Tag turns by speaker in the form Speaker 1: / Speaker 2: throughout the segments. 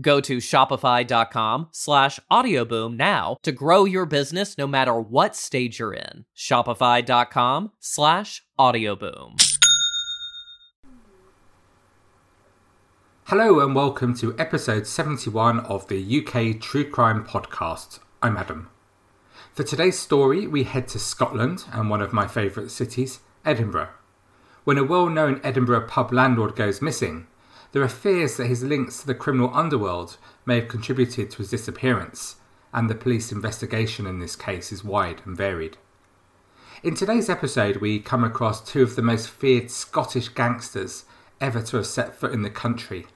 Speaker 1: Go to shopify.com slash audioboom now to grow your business no matter what stage you're in. Shopify.com slash audioboom.
Speaker 2: Hello and welcome to episode 71 of the UK True Crime Podcast. I'm Adam. For today's story, we head to Scotland and one of my favourite cities, Edinburgh. When a well known Edinburgh pub landlord goes missing, there are fears that his links to the criminal underworld may have contributed to his disappearance, and the police investigation in this case is wide and varied. In today's episode, we come across two of the most feared Scottish gangsters ever to have set foot in the country.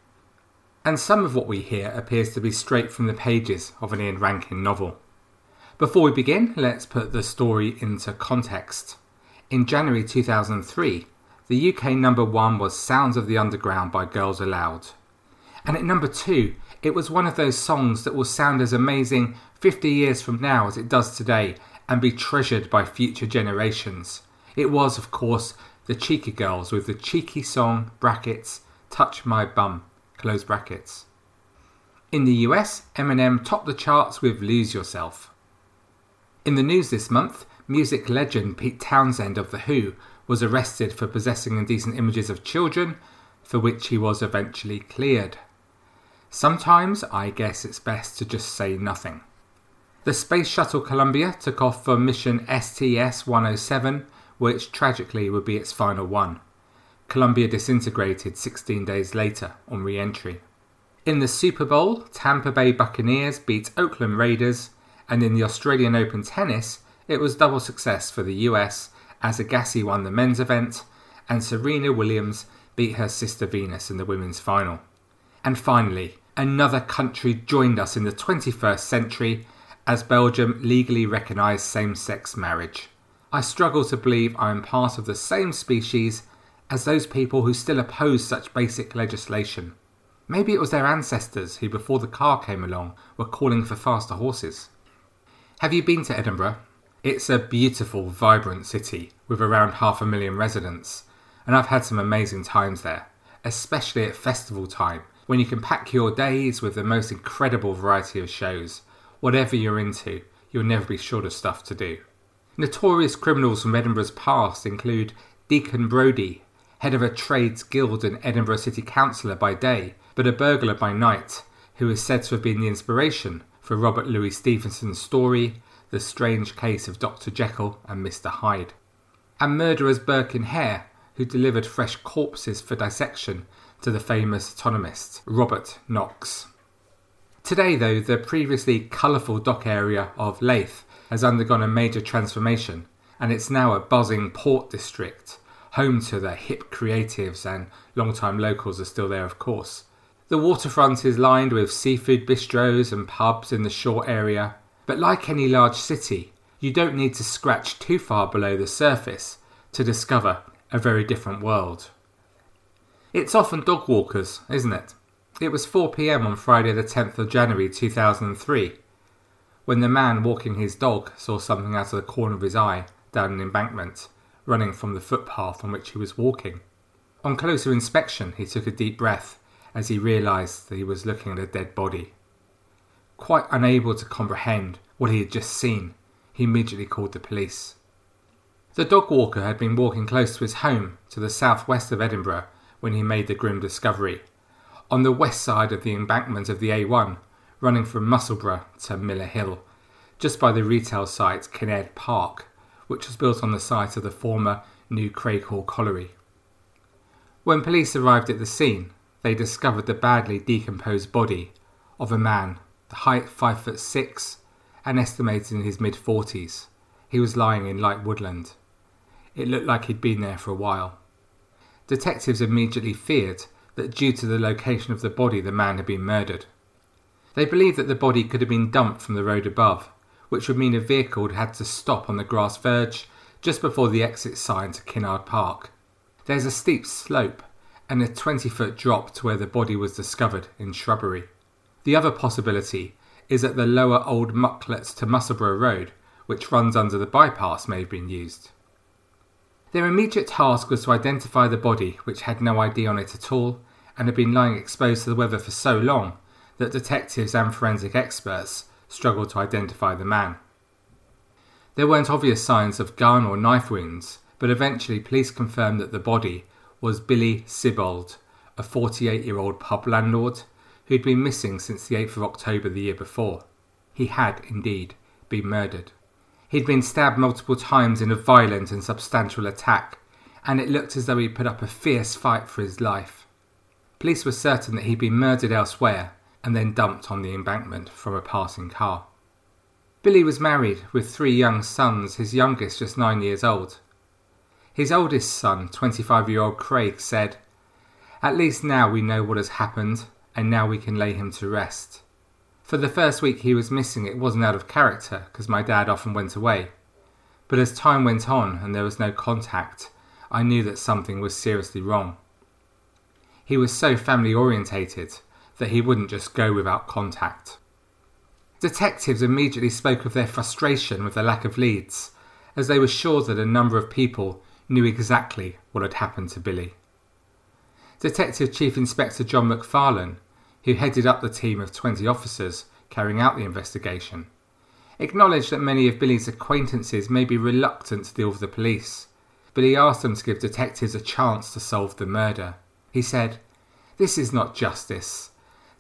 Speaker 2: And some of what we hear appears to be straight from the pages of an Ian Rankin novel. Before we begin, let's put the story into context. In January 2003, the UK number one was Sounds of the Underground by Girls Aloud. And at number two, it was one of those songs that will sound as amazing 50 years from now as it does today and be treasured by future generations. It was, of course, the Cheeky Girls with the cheeky song brackets Touch My Bum close brackets. In the US, Eminem topped the charts with Lose Yourself. In the news this month, music legend Pete Townshend of The Who was arrested for possessing indecent images of children, for which he was eventually cleared. Sometimes I guess it's best to just say nothing. The Space Shuttle Columbia took off for mission STS 107, which tragically would be its final one. Columbia disintegrated 16 days later on re entry. In the Super Bowl, Tampa Bay Buccaneers beat Oakland Raiders, and in the Australian Open tennis, it was double success for the US as Agassi won the men's event, and Serena Williams beat her sister Venus in the women's final. And finally, another country joined us in the 21st century as Belgium legally recognised same sex marriage. I struggle to believe I am part of the same species as those people who still oppose such basic legislation. Maybe it was their ancestors who, before the car came along, were calling for faster horses. Have you been to Edinburgh? It's a beautiful, vibrant city with around half a million residents, and I've had some amazing times there, especially at festival time when you can pack your days with the most incredible variety of shows. Whatever you're into, you'll never be short of stuff to do. Notorious criminals from Edinburgh's past include Deacon Brodie, head of a trades guild and Edinburgh City Councillor by day, but a burglar by night, who is said to have been the inspiration for Robert Louis Stevenson's story the Strange Case of Dr. Jekyll and Mr. Hyde. And murderers Burke and Hare, who delivered fresh corpses for dissection to the famous anatomist Robert Knox. Today, though, the previously colourful dock area of Leith has undergone a major transformation, and it's now a buzzing port district, home to the hip creatives and long-time locals are still there, of course. The waterfront is lined with seafood bistros and pubs in the shore area, but like any large city, you don't need to scratch too far below the surface to discover a very different world. It's often dog walkers, isn't it? It was 4 pm on Friday, the 10th of January 2003, when the man walking his dog saw something out of the corner of his eye down an embankment, running from the footpath on which he was walking. On closer inspection, he took a deep breath as he realised that he was looking at a dead body. Quite unable to comprehend what he had just seen, he immediately called the police. The dog walker had been walking close to his home to the southwest of Edinburgh when he made the grim discovery. On the west side of the embankment of the A1, running from Musselburgh to Millerhill, just by the retail site Kinnaird Park, which was built on the site of the former New Craighall Colliery. When police arrived at the scene, they discovered the badly decomposed body of a man, height five foot six, and estimated in his mid forties. He was lying in light woodland. It looked like he'd been there for a while. Detectives immediately feared that due to the location of the body, the man had been murdered. They believed that the body could have been dumped from the road above, which would mean a vehicle had had to stop on the grass verge just before the exit sign to Kinnaird Park. There's a steep slope and a 20 foot drop to where the body was discovered in shrubbery. The other possibility is that the lower Old Mucklets to Musselburgh Road, which runs under the bypass, may have been used. Their immediate task was to identify the body, which had no ID on it at all and had been lying exposed to the weather for so long that detectives and forensic experts struggled to identify the man. There weren't obvious signs of gun or knife wounds, but eventually police confirmed that the body was Billy Sibbald, a 48 year old pub landlord who'd been missing since the 8th of October the year before. He had, indeed, been murdered. He'd been stabbed multiple times in a violent and substantial attack, and it looked as though he'd put up a fierce fight for his life. Police were certain that he'd been murdered elsewhere and then dumped on the embankment from a passing car. Billy was married with three young sons, his youngest just nine years old. His oldest son, 25 year old Craig, said, At least now we know what has happened, and now we can lay him to rest. For the first week he was missing, it wasn't out of character, because my dad often went away. But as time went on and there was no contact, I knew that something was seriously wrong. He was so family orientated that he wouldn't just go without contact. Detectives immediately spoke of their frustration with the lack of leads, as they were sure that a number of people knew exactly what had happened to Billy. Detective Chief Inspector John McFarlane, who headed up the team of 20 officers carrying out the investigation, acknowledged that many of Billy's acquaintances may be reluctant to deal with the police, but he asked them to give detectives a chance to solve the murder. He said, This is not justice.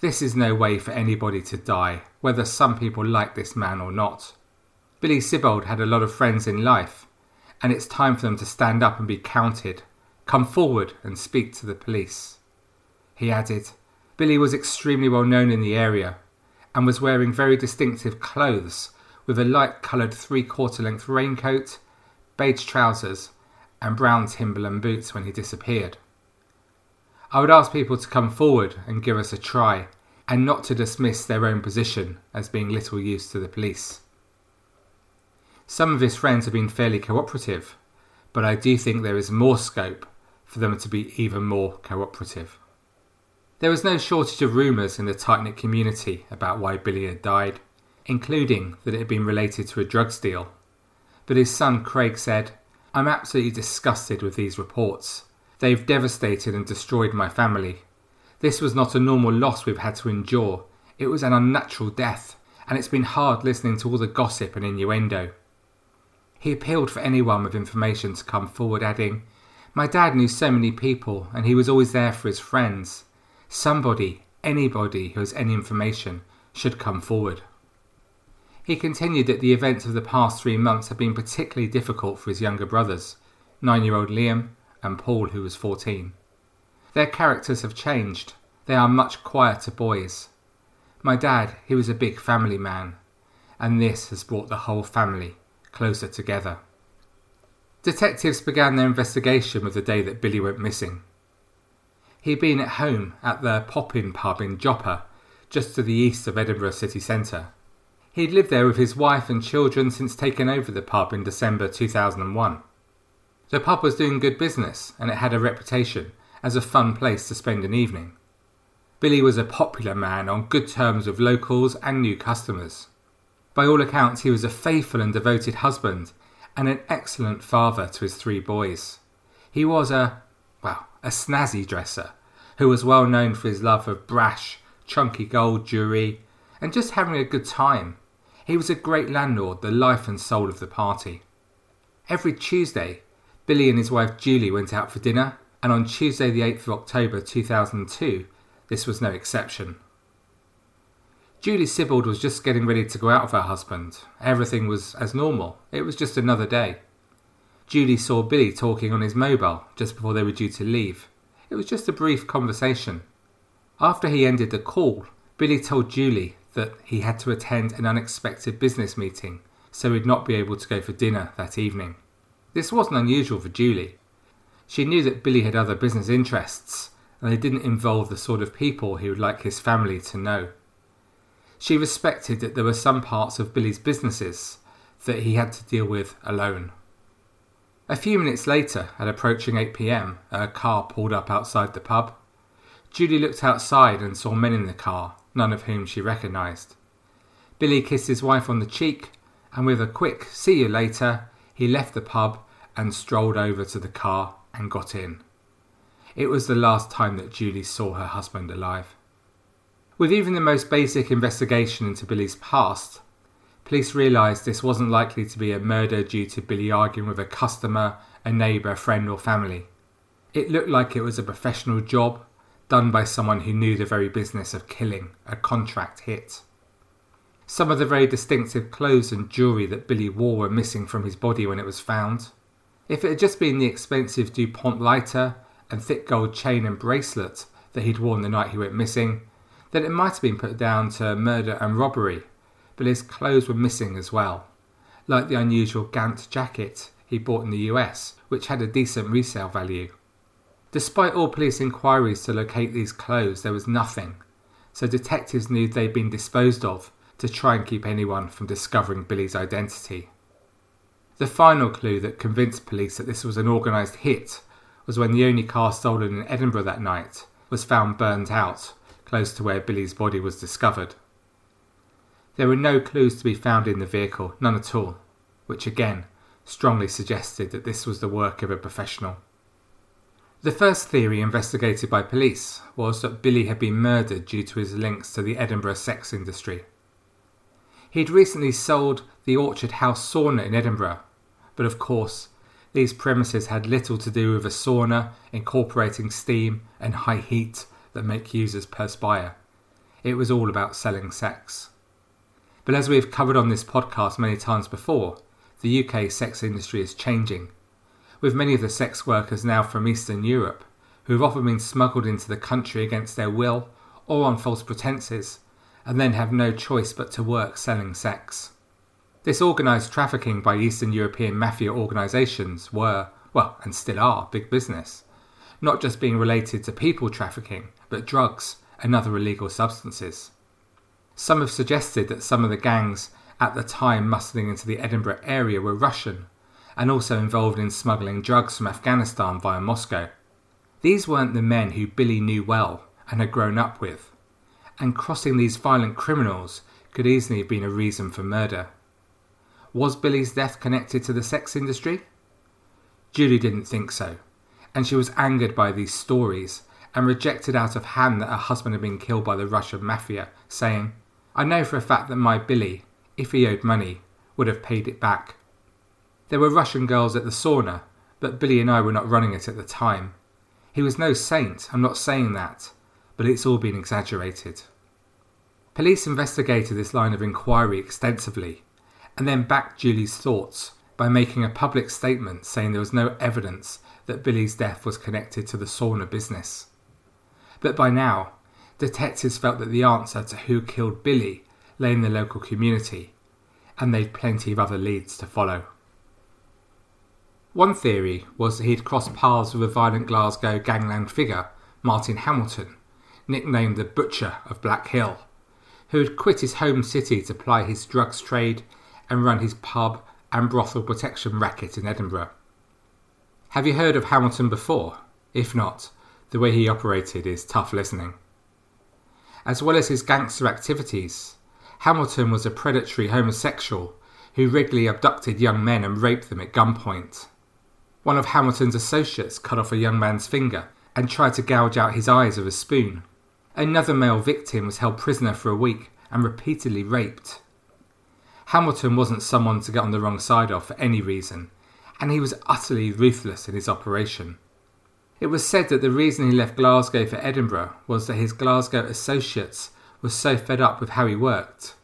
Speaker 2: This is no way for anybody to die, whether some people like this man or not. Billy Sibbald had a lot of friends in life, and it's time for them to stand up and be counted. Come forward and speak to the police. He added, Billy was extremely well known in the area and was wearing very distinctive clothes with a light coloured three quarter length raincoat, beige trousers, and brown Timberland boots when he disappeared. I would ask people to come forward and give us a try, and not to dismiss their own position as being little use to the police. Some of his friends have been fairly cooperative, but I do think there is more scope for them to be even more cooperative. There was no shortage of rumours in the tight knit community about why Billy had died, including that it had been related to a drugs deal. But his son Craig said, I'm absolutely disgusted with these reports. They've devastated and destroyed my family. This was not a normal loss we've had to endure. It was an unnatural death, and it's been hard listening to all the gossip and innuendo. He appealed for anyone with information to come forward, adding, My dad knew so many people, and he was always there for his friends. Somebody, anybody who has any information, should come forward. He continued that the events of the past three months had been particularly difficult for his younger brothers, nine year old Liam and Paul, who was 14. Their characters have changed. They are much quieter boys. My dad, he was a big family man, and this has brought the whole family closer together. Detectives began their investigation with the day that Billy went missing. He'd been at home at the Poppin pub in Joppa, just to the east of Edinburgh city centre. He'd lived there with his wife and children since taking over the pub in December 2001. The pub was doing good business and it had a reputation as a fun place to spend an evening. Billy was a popular man on good terms with locals and new customers. By all accounts, he was a faithful and devoted husband and an excellent father to his three boys. He was a, well, a snazzy dresser who was well known for his love of brash, chunky gold jewellery and just having a good time. He was a great landlord, the life and soul of the party. Every Tuesday, Billy and his wife Julie went out for dinner, and on Tuesday, the 8th of October 2002, this was no exception. Julie Sibbald was just getting ready to go out with her husband. Everything was as normal. It was just another day. Julie saw Billy talking on his mobile just before they were due to leave. It was just a brief conversation. After he ended the call, Billy told Julie that he had to attend an unexpected business meeting, so he'd not be able to go for dinner that evening. This wasn't unusual for Julie. She knew that Billy had other business interests, and they didn't involve the sort of people he would like his family to know. She respected that there were some parts of Billy's businesses that he had to deal with alone. A few minutes later, at approaching 8 pm, a car pulled up outside the pub. Julie looked outside and saw men in the car, none of whom she recognised. Billy kissed his wife on the cheek, and with a quick see you later, he left the pub and strolled over to the car and got in. It was the last time that Julie saw her husband alive. With even the most basic investigation into Billy's past, police realised this wasn't likely to be a murder due to Billy arguing with a customer, a neighbour, friend, or family. It looked like it was a professional job done by someone who knew the very business of killing, a contract hit. Some of the very distinctive clothes and jewellery that Billy wore were missing from his body when it was found. If it had just been the expensive DuPont lighter and thick gold chain and bracelet that he'd worn the night he went missing, then it might have been put down to murder and robbery, but his clothes were missing as well, like the unusual Gant jacket he bought in the US, which had a decent resale value. Despite all police inquiries to locate these clothes, there was nothing, so detectives knew they'd been disposed of to try and keep anyone from discovering Billy's identity. The final clue that convinced police that this was an organised hit was when the only car stolen in Edinburgh that night was found burnt out close to where Billy's body was discovered. There were no clues to be found in the vehicle, none at all, which again strongly suggested that this was the work of a professional. The first theory investigated by police was that Billy had been murdered due to his links to the Edinburgh sex industry. He'd recently sold the Orchard House sauna in Edinburgh, but of course, these premises had little to do with a sauna incorporating steam and high heat that make users perspire. It was all about selling sex. But as we've covered on this podcast many times before, the UK sex industry is changing, with many of the sex workers now from Eastern Europe, who have often been smuggled into the country against their will or on false pretences, and then have no choice but to work selling sex. This organised trafficking by Eastern European mafia organisations were, well, and still are, big business not just being related to people trafficking, but drugs and other illegal substances. Some have suggested that some of the gangs at the time muscling into the Edinburgh area were Russian and also involved in smuggling drugs from Afghanistan via Moscow. These weren't the men who Billy knew well and had grown up with, and crossing these violent criminals could easily have been a reason for murder. Was Billy's death connected to the sex industry? Julie didn't think so and she was angered by these stories and rejected out of hand that her husband had been killed by the Russian mafia, saying, I know for a fact that my Billy, if he owed money, would have paid it back. There were Russian girls at the sauna, but Billy and I were not running it at the time. He was no saint, I'm not saying that, but it's all been exaggerated. Police investigated this line of inquiry extensively and then backed Julie's thoughts by making a public statement saying there was no evidence that Billy's death was connected to the sauna business. But by now, detectives felt that the answer to who killed Billy lay in the local community, and they'd plenty of other leads to follow. One theory was that he'd crossed paths with a violent Glasgow gangland figure, Martin Hamilton, nicknamed the Butcher of Blackhill, who had quit his home city to ply his drugs trade and run his pub and brothel protection racket in Edinburgh. Have you heard of Hamilton before? If not, the way he operated is tough listening. As well as his gangster activities, Hamilton was a predatory homosexual who regularly abducted young men and raped them at gunpoint. One of Hamilton's associates cut off a young man's finger and tried to gouge out his eyes with a spoon. Another male victim was held prisoner for a week and repeatedly raped. Hamilton wasn't someone to get on the wrong side of for any reason, and he was utterly ruthless in his operation. It was said that the reason he left Glasgow for Edinburgh was that his Glasgow associates were so fed up with how he worked.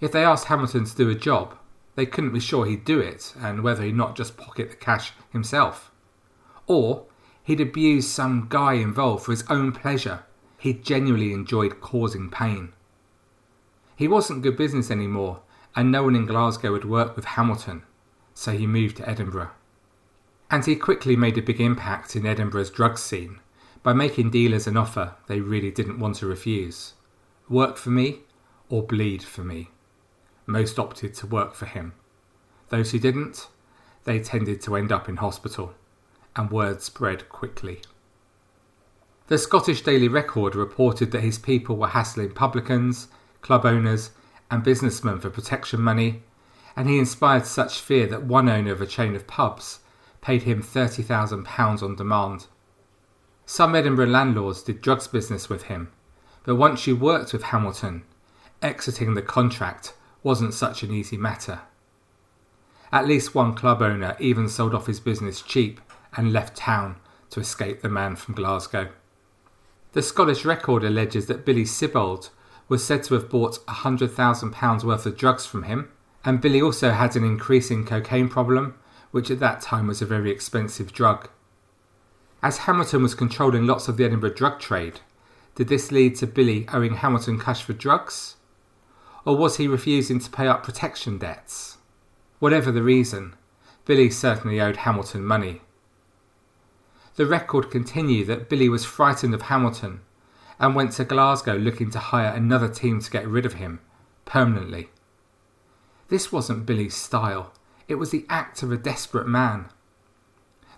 Speaker 2: If they asked Hamilton to do a job, they couldn't be sure he'd do it and whether he'd not just pocket the cash himself. Or he'd abuse some guy involved for his own pleasure. He genuinely enjoyed causing pain. He wasn't good business anymore, and no one in Glasgow would work with Hamilton, so he moved to Edinburgh. And he quickly made a big impact in Edinburgh's drug scene by making dealers an offer they really didn't want to refuse work for me or bleed for me. Most opted to work for him. Those who didn't, they tended to end up in hospital, and word spread quickly. The Scottish Daily Record reported that his people were hassling publicans, club owners, and businessmen for protection money, and he inspired such fear that one owner of a chain of pubs paid him £30,000 on demand. Some Edinburgh landlords did drugs business with him, but once you worked with Hamilton, exiting the contract wasn't such an easy matter. At least one club owner even sold off his business cheap and left town to escape the man from Glasgow. The Scottish record alleges that Billy Sibbald was said to have bought £100,000 worth of drugs from him, and Billy also had an increasing cocaine problem which at that time was a very expensive drug. As Hamilton was controlling lots of the Edinburgh drug trade, did this lead to Billy owing Hamilton cash for drugs? Or was he refusing to pay up protection debts? Whatever the reason, Billy certainly owed Hamilton money. The record continued that Billy was frightened of Hamilton and went to Glasgow looking to hire another team to get rid of him permanently. This wasn't Billy's style, it was the act of a desperate man.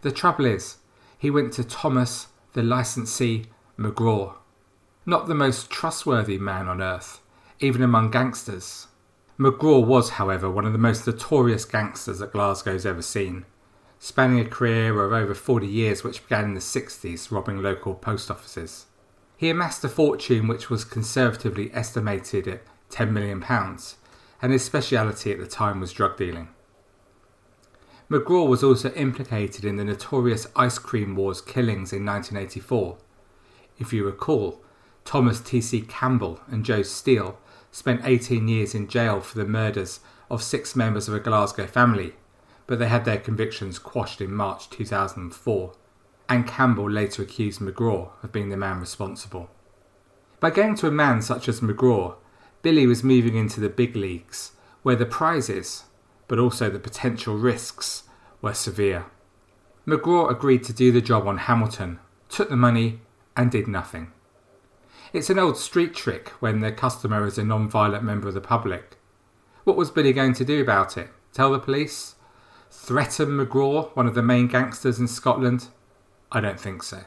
Speaker 2: The trouble is, he went to Thomas, the licensee, McGraw. Not the most trustworthy man on earth, even among gangsters. McGraw was, however, one of the most notorious gangsters that Glasgow's ever seen, spanning a career of over 40 years which began in the 60s robbing local post offices. He amassed a fortune which was conservatively estimated at £10 million, and his speciality at the time was drug dealing. McGraw was also implicated in the notorious Ice Cream Wars killings in 1984. If you recall, Thomas T.C. Campbell and Joe Steele spent 18 years in jail for the murders of six members of a Glasgow family, but they had their convictions quashed in March 2004, and Campbell later accused McGraw of being the man responsible. By going to a man such as McGraw, Billy was moving into the big leagues, where the prizes, but also the potential risks were severe. McGraw agreed to do the job on Hamilton, took the money, and did nothing. It's an old street trick when the customer is a non violent member of the public. What was Billy going to do about it? Tell the police? Threaten McGraw, one of the main gangsters in Scotland? I don't think so.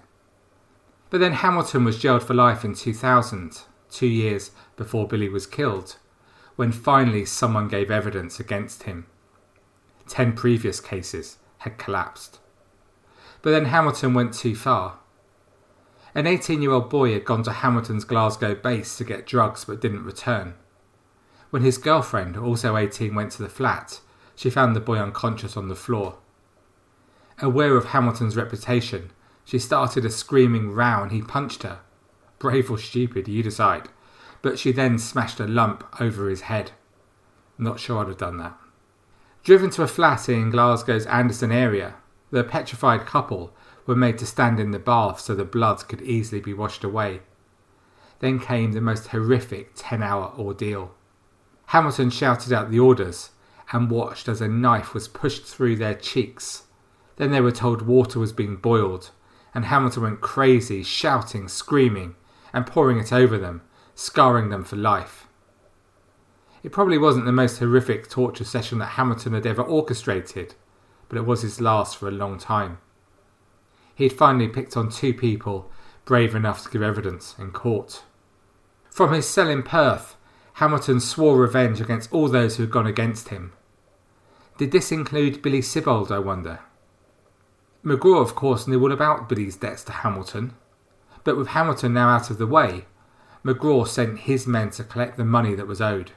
Speaker 2: But then Hamilton was jailed for life in 2000, two years before Billy was killed, when finally someone gave evidence against him. Ten previous cases had collapsed. But then Hamilton went too far. An 18 year old boy had gone to Hamilton's Glasgow base to get drugs but didn't return. When his girlfriend, also 18, went to the flat, she found the boy unconscious on the floor. Aware of Hamilton's reputation, she started a screaming row and he punched her. Brave or stupid, you decide. But she then smashed a lump over his head. Not sure I'd have done that. Driven to a flat in Glasgow's Anderston area, the petrified couple were made to stand in the bath so the blood could easily be washed away. Then came the most horrific 10 hour ordeal. Hamilton shouted out the orders and watched as a knife was pushed through their cheeks. Then they were told water was being boiled, and Hamilton went crazy, shouting, screaming, and pouring it over them, scarring them for life. It probably wasn't the most horrific torture session that Hamilton had ever orchestrated, but it was his last for a long time. He had finally picked on two people brave enough to give evidence in court. From his cell in Perth, Hamilton swore revenge against all those who had gone against him. Did this include Billy Sibbald, I wonder? McGraw, of course, knew all about Billy's debts to Hamilton, but with Hamilton now out of the way, McGraw sent his men to collect the money that was owed.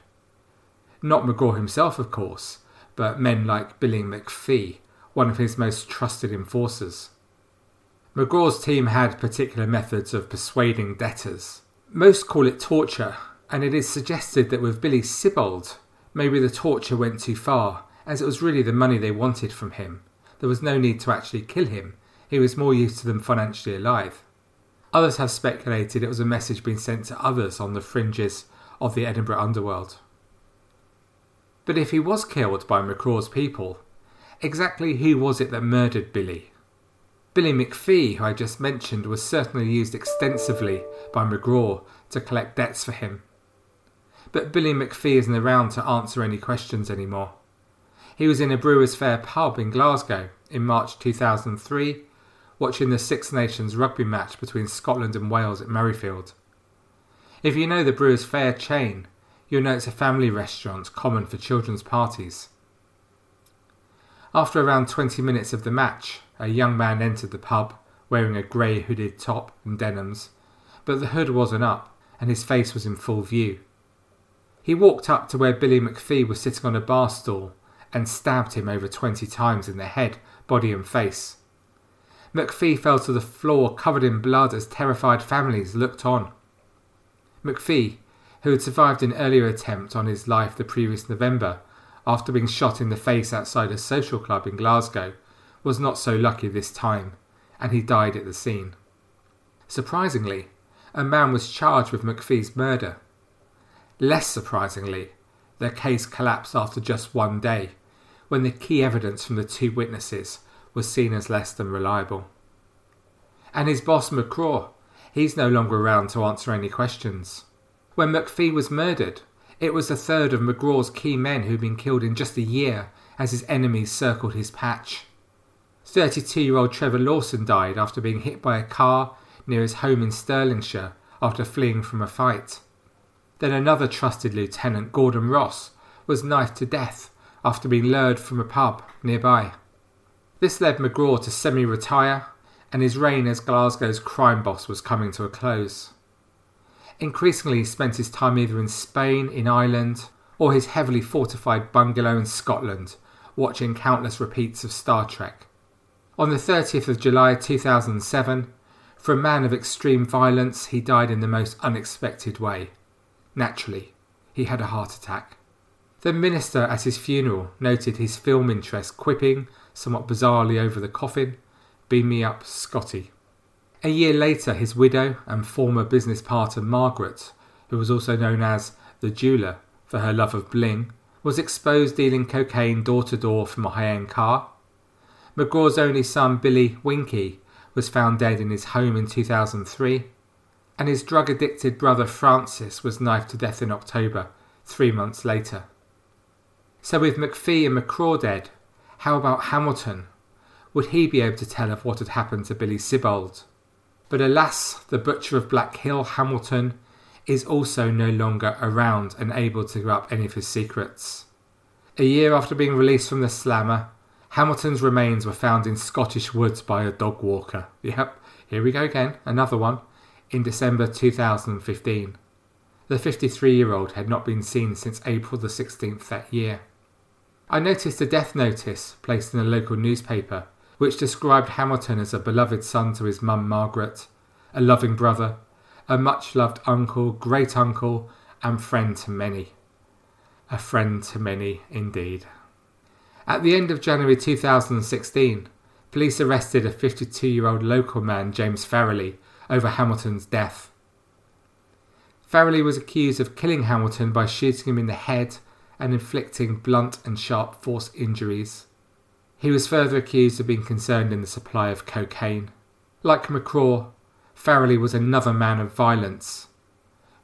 Speaker 2: Not McGraw himself, of course, but men like Billy McPhee, one of his most trusted enforcers. McGraw's team had particular methods of persuading debtors. Most call it torture, and it is suggested that with Billy Sibbald, maybe the torture went too far, as it was really the money they wanted from him. There was no need to actually kill him, he was more used to them financially alive. Others have speculated it was a message being sent to others on the fringes of the Edinburgh underworld. But if he was killed by McGraw's people, exactly who was it that murdered Billy? Billy McPhee, who I just mentioned, was certainly used extensively by McGraw to collect debts for him. But Billy McPhee isn't around to answer any questions anymore. He was in a Brewers Fayre pub in Glasgow in March 2003, watching the Six Nations rugby match between Scotland and Wales at Murrayfield. If you know the Brewers Fayre chain, you'll know it's a family restaurant common for children's parties. After around 20 minutes of the match, a young man entered the pub wearing a grey hooded top and denims, but the hood wasn't up and his face was in full view. He walked up to where Billy McPhee was sitting on a bar stool and stabbed him over 20 times in the head, body, and face. McPhee fell to the floor covered in blood as terrified families looked on. McPhee, who had survived an earlier attempt on his life the previous November after being shot in the face outside a social club in Glasgow, was not so lucky this time, and he died at the scene. Surprisingly, a man was charged with McPhee's murder. Less surprisingly, their case collapsed after just one day when the key evidence from the two witnesses was seen as less than reliable. And his boss, McGraw, he's no longer around to answer any questions. When McPhee was murdered, it was a third of McGraw's key men who'd been killed in just a year as his enemies circled his patch. 32 year old Trevor Lawson died after being hit by a car near his home in Stirlingshire after fleeing from a fight. Then another trusted lieutenant, Gordon Ross, was knifed to death after being lured from a pub nearby. This led McGraw to semi retire, and his reign as Glasgow's crime boss was coming to a close. Increasingly, he spent his time either in Spain, in Ireland, or his heavily fortified bungalow in Scotland, watching countless repeats of Star Trek. On the 30th of July 2007, for a man of extreme violence, he died in the most unexpected way. Naturally, he had a heart attack. The minister at his funeral noted his film interest, quipping, somewhat bizarrely over the coffin, Beam me up, Scotty. A year later, his widow and former business partner Margaret, who was also known as the jeweller for her love of bling, was exposed dealing cocaine door to door from a high end car. McGraw's only son, Billy Winky, was found dead in his home in 2003, and his drug addicted brother Francis was knifed to death in October, three months later. So, with McPhee and McGraw dead, how about Hamilton? Would he be able to tell of what had happened to Billy Sibbald? But alas, the butcher of Blackhill, Hamilton, is also no longer around and able to give up any of his secrets. A year after being released from the slammer, Hamilton's remains were found in Scottish woods by a dog walker. Yep, here we go again, another one, in December 2015. The 53 year old had not been seen since April the 16th that year. I noticed a death notice placed in a local newspaper which described Hamilton as a beloved son to his mum Margaret, a loving brother, a much loved uncle, great uncle, and friend to many. A friend to many indeed. At the end of January 2016, police arrested a 52 year old local man, James Farrelly, over Hamilton's death. Farrelly was accused of killing Hamilton by shooting him in the head and inflicting blunt and sharp force injuries. He was further accused of being concerned in the supply of cocaine. Like McGraw, Farrelly was another man of violence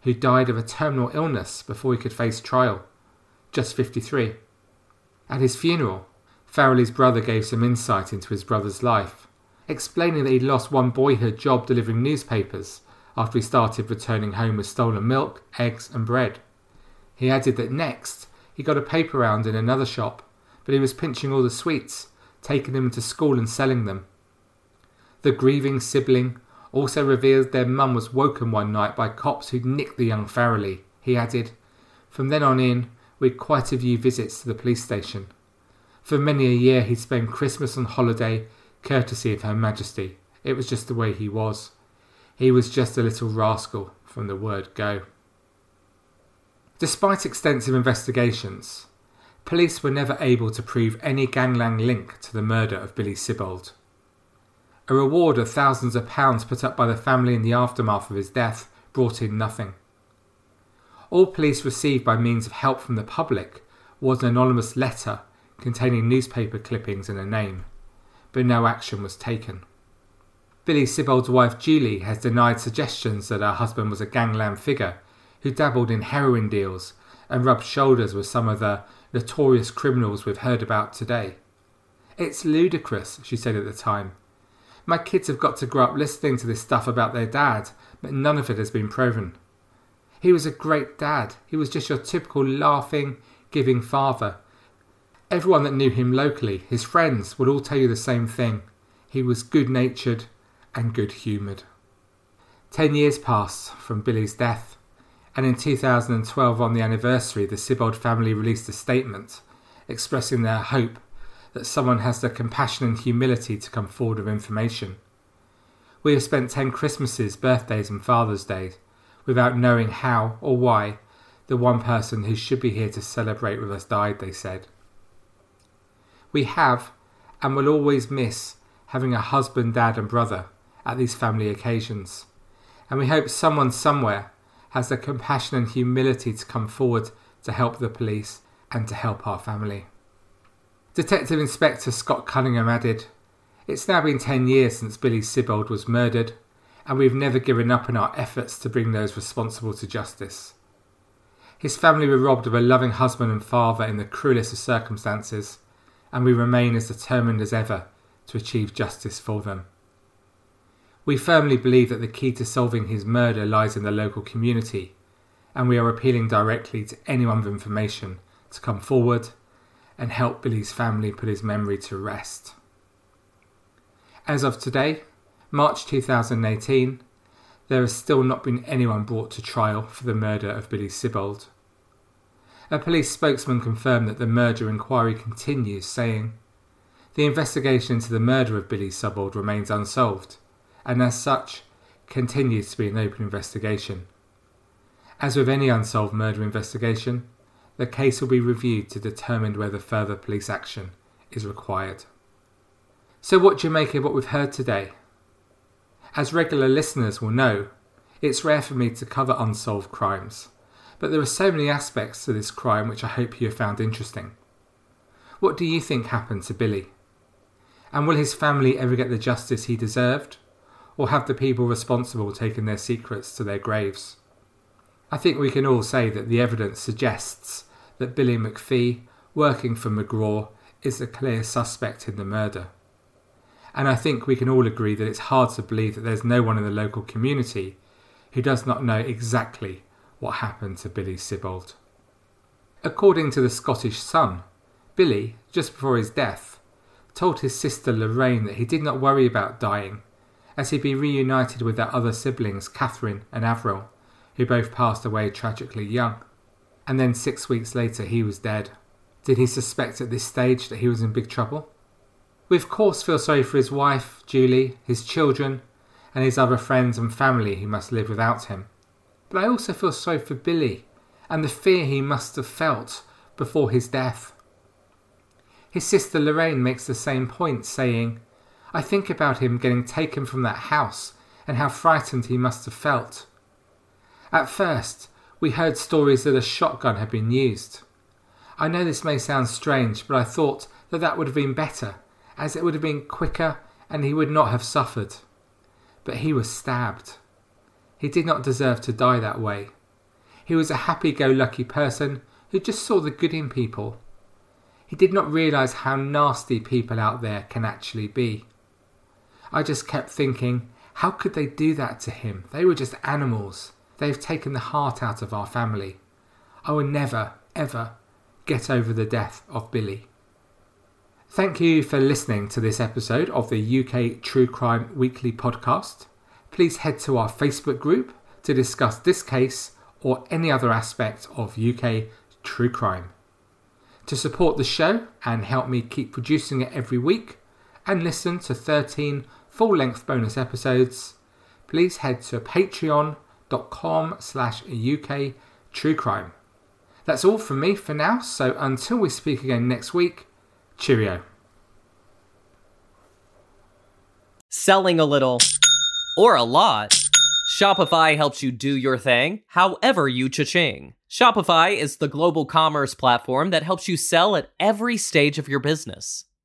Speaker 2: who died of a terminal illness before he could face trial, just 53. At his funeral, Farrelly's brother gave some insight into his brother's life, explaining that he'd lost one boyhood job delivering newspapers after he started returning home with stolen milk, eggs, and bread. He added that next he got a paper round in another shop, but he was pinching all the sweets, taking them to school and selling them. The grieving sibling also revealed their mum was woken one night by cops who'd nicked the young Farrelly. He added, From then on in, we'd quite a few visits to the police station. For many a year he'd spend Christmas on holiday, courtesy of Her Majesty. It was just the way he was. He was just a little rascal from the word go. Despite extensive investigations, police were never able to prove any gangland link to the murder of Billy Sibbald. A reward of thousands of pounds put up by the family in the aftermath of his death brought in nothing. All police received by means of help from the public was an anonymous letter containing newspaper clippings and a name, but no action was taken. Billy Sibbald's wife Julie has denied suggestions that her husband was a gangland figure who dabbled in heroin deals and rubbed shoulders with some of the notorious criminals we've heard about today. It's ludicrous, she said at the time. My kids have got to grow up listening to this stuff about their dad, but none of it has been proven. He was a great dad. He was just your typical laughing, giving father. Everyone that knew him locally, his friends, would all tell you the same thing. He was good natured and good humoured. Ten years passed from Billy's death, and in 2012, on the anniversary, the Sibbald family released a statement expressing their hope that someone has the compassion and humility to come forward with information. We have spent 10 Christmases, birthdays, and Father's Days without knowing how or why the one person who should be here to celebrate with us died, they said. We have and will always miss having a husband, dad, and brother at these family occasions, and we hope someone somewhere has the compassion and humility to come forward to help the police and to help our family. Detective Inspector Scott Cunningham added, It's now been 10 years since Billy Sibbald was murdered, and we've never given up in our efforts to bring those responsible to justice. His family were robbed of a loving husband and father in the cruelest of circumstances, and we remain as determined as ever to achieve justice for them. We firmly believe that the key to solving his murder lies in the local community, and we are appealing directly to anyone with information to come forward and help Billy's family put his memory to rest. As of today, March 2018, there has still not been anyone brought to trial for the murder of Billy Sibbald. A police spokesman confirmed that the murder inquiry continues, saying, The investigation into the murder of Billy Sibbald remains unsolved, and as such, continues to be an open investigation. As with any unsolved murder investigation, the case will be reviewed to determine whether further police action is required. So, what do you make of what we've heard today? As regular listeners will know, it's rare for me to cover unsolved crimes, but there are so many aspects to this crime which I hope you have found interesting. What do you think happened to Billy? And will his family ever get the justice he deserved? Or have the people responsible taken their secrets to their graves? I think we can all say that the evidence suggests that Billy McPhee, working for McGraw, is a clear suspect in the murder. And I think we can all agree that it's hard to believe that there's no one in the local community who does not know exactly what happened to Billy Sibbald. According to the Scottish Sun, Billy, just before his death, told his sister Lorraine that he did not worry about dying, as he'd be reunited with their other siblings, Catherine and Avril, who both passed away tragically young. And then six weeks later, he was dead. Did he suspect at this stage that he was in big trouble? We, of course, feel sorry for his wife, Julie, his children, and his other friends and family who must live without him. But I also feel sorry for Billy and the fear he must have felt before his death. His sister Lorraine makes the same point, saying, I think about him getting taken from that house and how frightened he must have felt. At first, we heard stories that a shotgun had been used. I know this may sound strange, but I thought that that would have been better, as it would have been quicker and he would not have suffered. But he was stabbed. He did not deserve to die that way. He was a happy go lucky person who just saw the good in people. He did not realise how nasty people out there can actually be. I just kept thinking, how could they do that to him? They were just animals. They've taken the heart out of our family. I will never, ever get over the death of Billy. Thank you for listening to this episode of the UK True Crime Weekly podcast. Please head to our Facebook group to discuss this case or any other aspect of UK true crime. To support the show and help me keep producing it every week and listen to 13 full length bonus episodes, please head to patreon.com slash UK true crime. That's all from me for now, so until we speak again next week, cheerio.
Speaker 1: Selling a little or a lot, Shopify helps you do your thing however you cha-ching. Shopify is the global commerce platform that helps you sell at every stage of your business.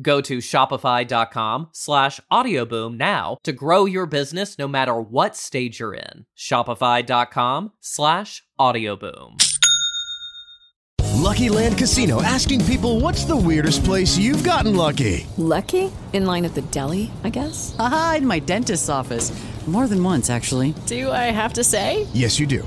Speaker 1: Go to shopify.com slash audioboom now to grow your business no matter what stage you're in. Shopify.com slash audioboom.
Speaker 3: Lucky Land Casino asking people what's the weirdest place you've gotten lucky?
Speaker 4: Lucky? In line at the deli, I guess?
Speaker 5: Aha, in my dentist's office. More than once, actually.
Speaker 4: Do I have to say?
Speaker 3: Yes, you do.